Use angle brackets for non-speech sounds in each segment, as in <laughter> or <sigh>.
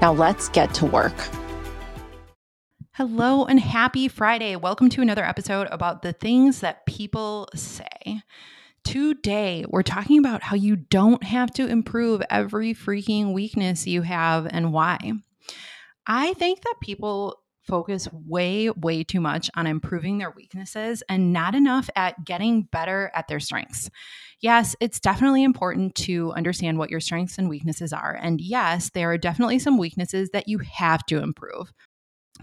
Now let's get to work. Hello and happy Friday. Welcome to another episode about the things that people say. Today, we're talking about how you don't have to improve every freaking weakness you have and why. I think that people focus way, way too much on improving their weaknesses and not enough at getting better at their strengths. Yes, it's definitely important to understand what your strengths and weaknesses are. And yes, there are definitely some weaknesses that you have to improve.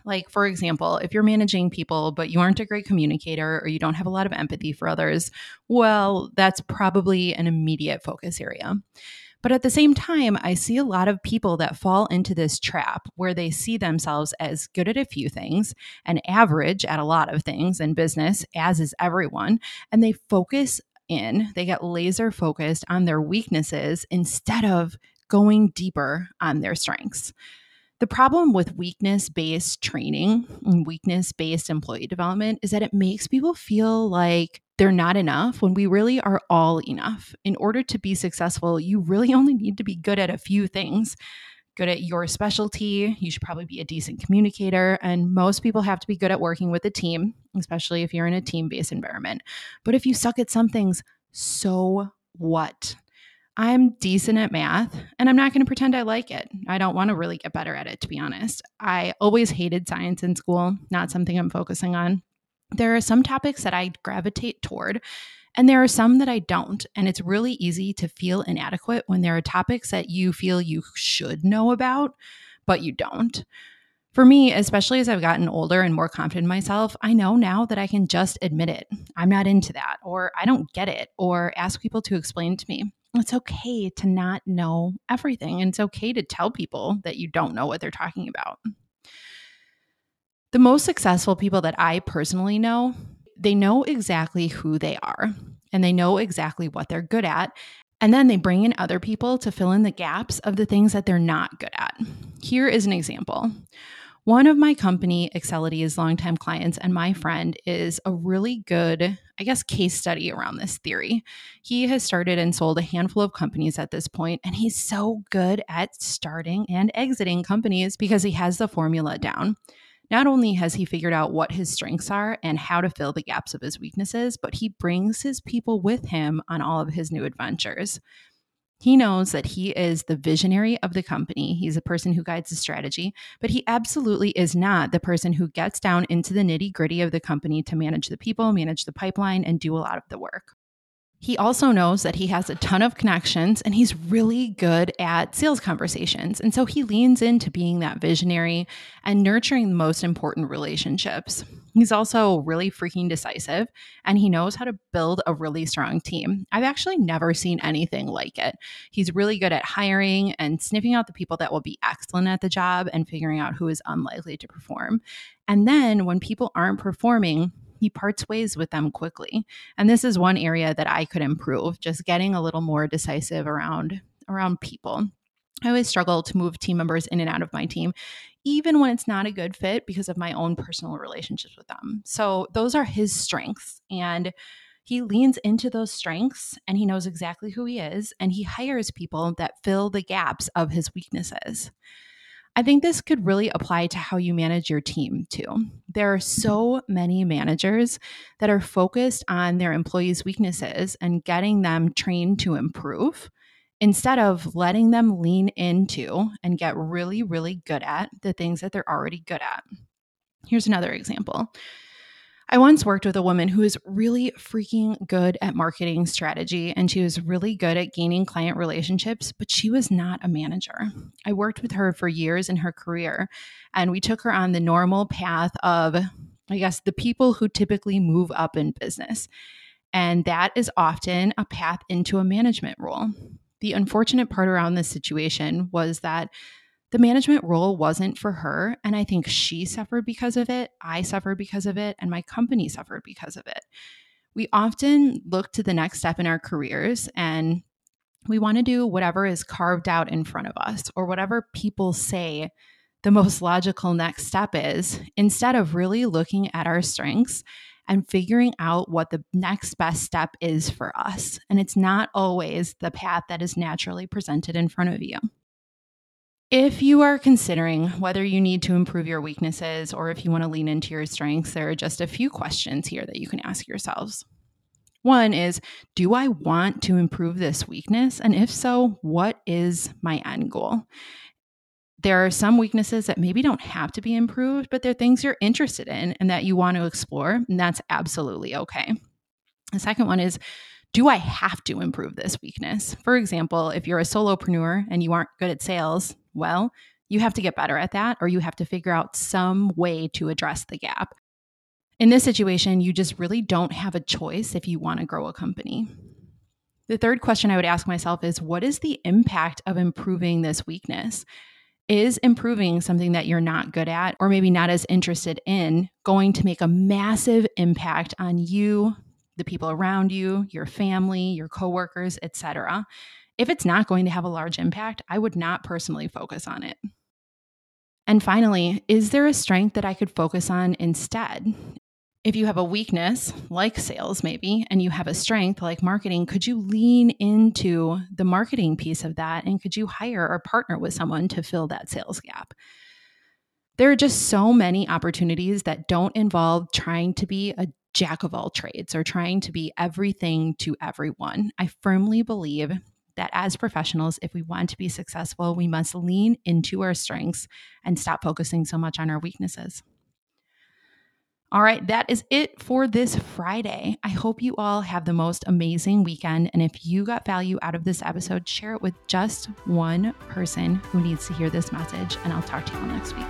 Like, for example, if you're managing people, but you aren't a great communicator or you don't have a lot of empathy for others, well, that's probably an immediate focus area. But at the same time, I see a lot of people that fall into this trap where they see themselves as good at a few things and average at a lot of things in business, as is everyone. And they focus in, they get laser focused on their weaknesses instead of going deeper on their strengths. The problem with weakness based training and weakness based employee development is that it makes people feel like they're not enough when we really are all enough. In order to be successful, you really <laughs> only need to be good at a few things. Good at your specialty, you should probably be a decent communicator, and most people have to be good at working with a team, especially if you're in a team based environment. But if you suck at some things, so what? I'm decent at math and I'm not going to pretend I like it. I don't want to really get better at it, to be honest. I always hated science in school, not something I'm focusing on. There are some topics that I gravitate toward, and there are some that I don't. And it's really easy to feel inadequate when there are topics that you feel you should know about, but you don't. For me, especially as I've gotten older and more confident in myself, I know now that I can just admit it. I'm not into that, or I don't get it, or ask people to explain to me it's okay to not know everything. And it's okay to tell people that you don't know what they're talking about. The most successful people that I personally know, they know exactly who they are and they know exactly what they're good at. And then they bring in other people to fill in the gaps of the things that they're not good at. Here is an example. One of my company, Accelity's longtime clients and my friend, is a really good, I guess, case study around this theory. He has started and sold a handful of companies at this point, and he's so good at starting and exiting companies because he has the formula down. Not only has he figured out what his strengths are and how to fill the gaps of his weaknesses, but he brings his people with him on all of his new adventures. He knows that he is the visionary of the company. He's a person who guides the strategy, but he absolutely is not the person who gets down into the nitty gritty of the company to manage the people, manage the pipeline, and do a lot of the work. He also knows that he has a ton of connections and he's really good at sales conversations. And so he leans into being that visionary and nurturing the most important relationships. He's also really freaking decisive and he knows how to build a really strong team. I've actually never seen anything like it. He's really good at hiring and sniffing out the people that will be excellent at the job and figuring out who is unlikely to perform. And then when people aren't performing, he parts ways with them quickly. And this is one area that I could improve, just getting a little more decisive around around people. I always struggle to move team members in and out of my team, even when it's not a good fit because of my own personal relationships with them. So those are his strengths. And he leans into those strengths and he knows exactly who he is and he hires people that fill the gaps of his weaknesses. I think this could really apply to how you manage your team too. There are mm-hmm. so many managers that are focused on their employees' weaknesses and getting them trained to improve instead of letting them lean into and get really, really good at the things that they're already good at. Here's another example. I once worked with a woman who is really freaking good at marketing strategy and she was really good at gaining client relationships, but she was not a manager. I worked with her for years in her career and we took her on the normal path of, I guess, the people who typically move up in business. And that is often a path into a management role. The unfortunate part around this situation was that The management role wasn't for her. And I think she suffered because of it. I suffered because of it. And my company suffered because of it. We often look to the next step in our careers and we want to do whatever is carved out in front of us or whatever people say the most logical next step is instead of really looking at our strengths and figuring out what the next best step is for us. And it's not always the path that is naturally presented in front of you. If you are considering whether you need to improve your weaknesses or if you want to lean into your strengths, there are just a few questions here that you can ask yourselves. One is Do I want to improve this weakness? And if so, what is my end goal? There are some weaknesses that maybe don't have to be improved, but they're things you're interested in and that you want to explore, and that's absolutely okay. The second one is do I have to improve this weakness? For example, if you're a solopreneur and you aren't good at sales, well, you have to get better at that, or you have to figure out some way to address the gap. In this situation, you just really don't have a choice if you want to grow a company. The third question I would ask myself is what is the impact of improving this weakness? Is improving something that you're not good at or maybe not as interested in going to make a massive impact on you, the people around you, your family, your coworkers, etc.? If it's not going to have a large impact, I would not personally focus on it. And finally, is there a strength that I could focus on instead? If you have a weakness, like sales maybe, and you have a strength like marketing, could you lean into the marketing piece of that? And could you hire or partner with someone to fill that sales gap? There are just so many opportunities that don't involve trying to be a jack of all trades or trying to be everything to everyone. I firmly believe that as professionals, if we want to be successful, we must lean into our strengths and stop focusing so much on our weaknesses. All right, that is it for this Friday. I hope you all have the most amazing weekend. And if you got value out of this episode, share it with just one person who needs to hear this message. And I'll talk to you all next week.